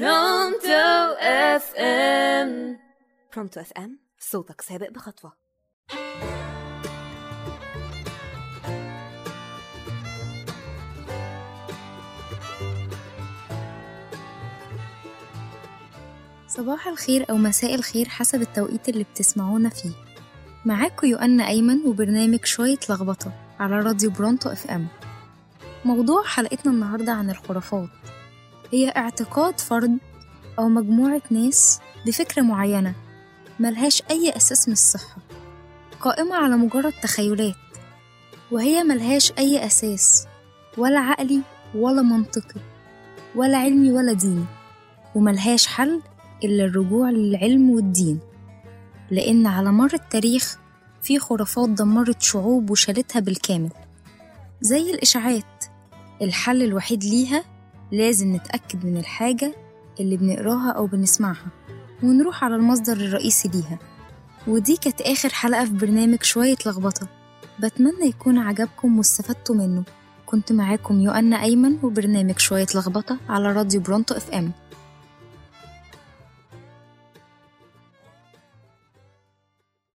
برونتو FM برونتو FM صوتك سابق بخطوة. صباح الخير أو مساء الخير حسب التوقيت اللي بتسمعونا فيه. معاكم يوأنا أيمن وبرنامج شوية لخبطة على راديو برونتو FM موضوع حلقتنا النهاردة عن الخرافات. هي اعتقاد فرد أو مجموعة ناس بفكرة معينة ملهاش أي أساس من الصحة قائمة على مجرد تخيلات وهي ملهاش أي أساس ولا عقلي ولا منطقي ولا علمي ولا ديني وملهاش حل إلا الرجوع للعلم والدين لأن على مر التاريخ في خرافات دمرت شعوب وشالتها بالكامل زي الإشاعات الحل الوحيد ليها لازم نتأكد من الحاجة اللي بنقراها أو بنسمعها ونروح على المصدر الرئيسي ليها. ودي كانت آخر حلقة في برنامج شوية لخبطة. بتمنى يكون عجبكم واستفدتوا منه. كنت معاكم يوأنا أيمن وبرنامج شوية لخبطة على راديو برونتو إف إم.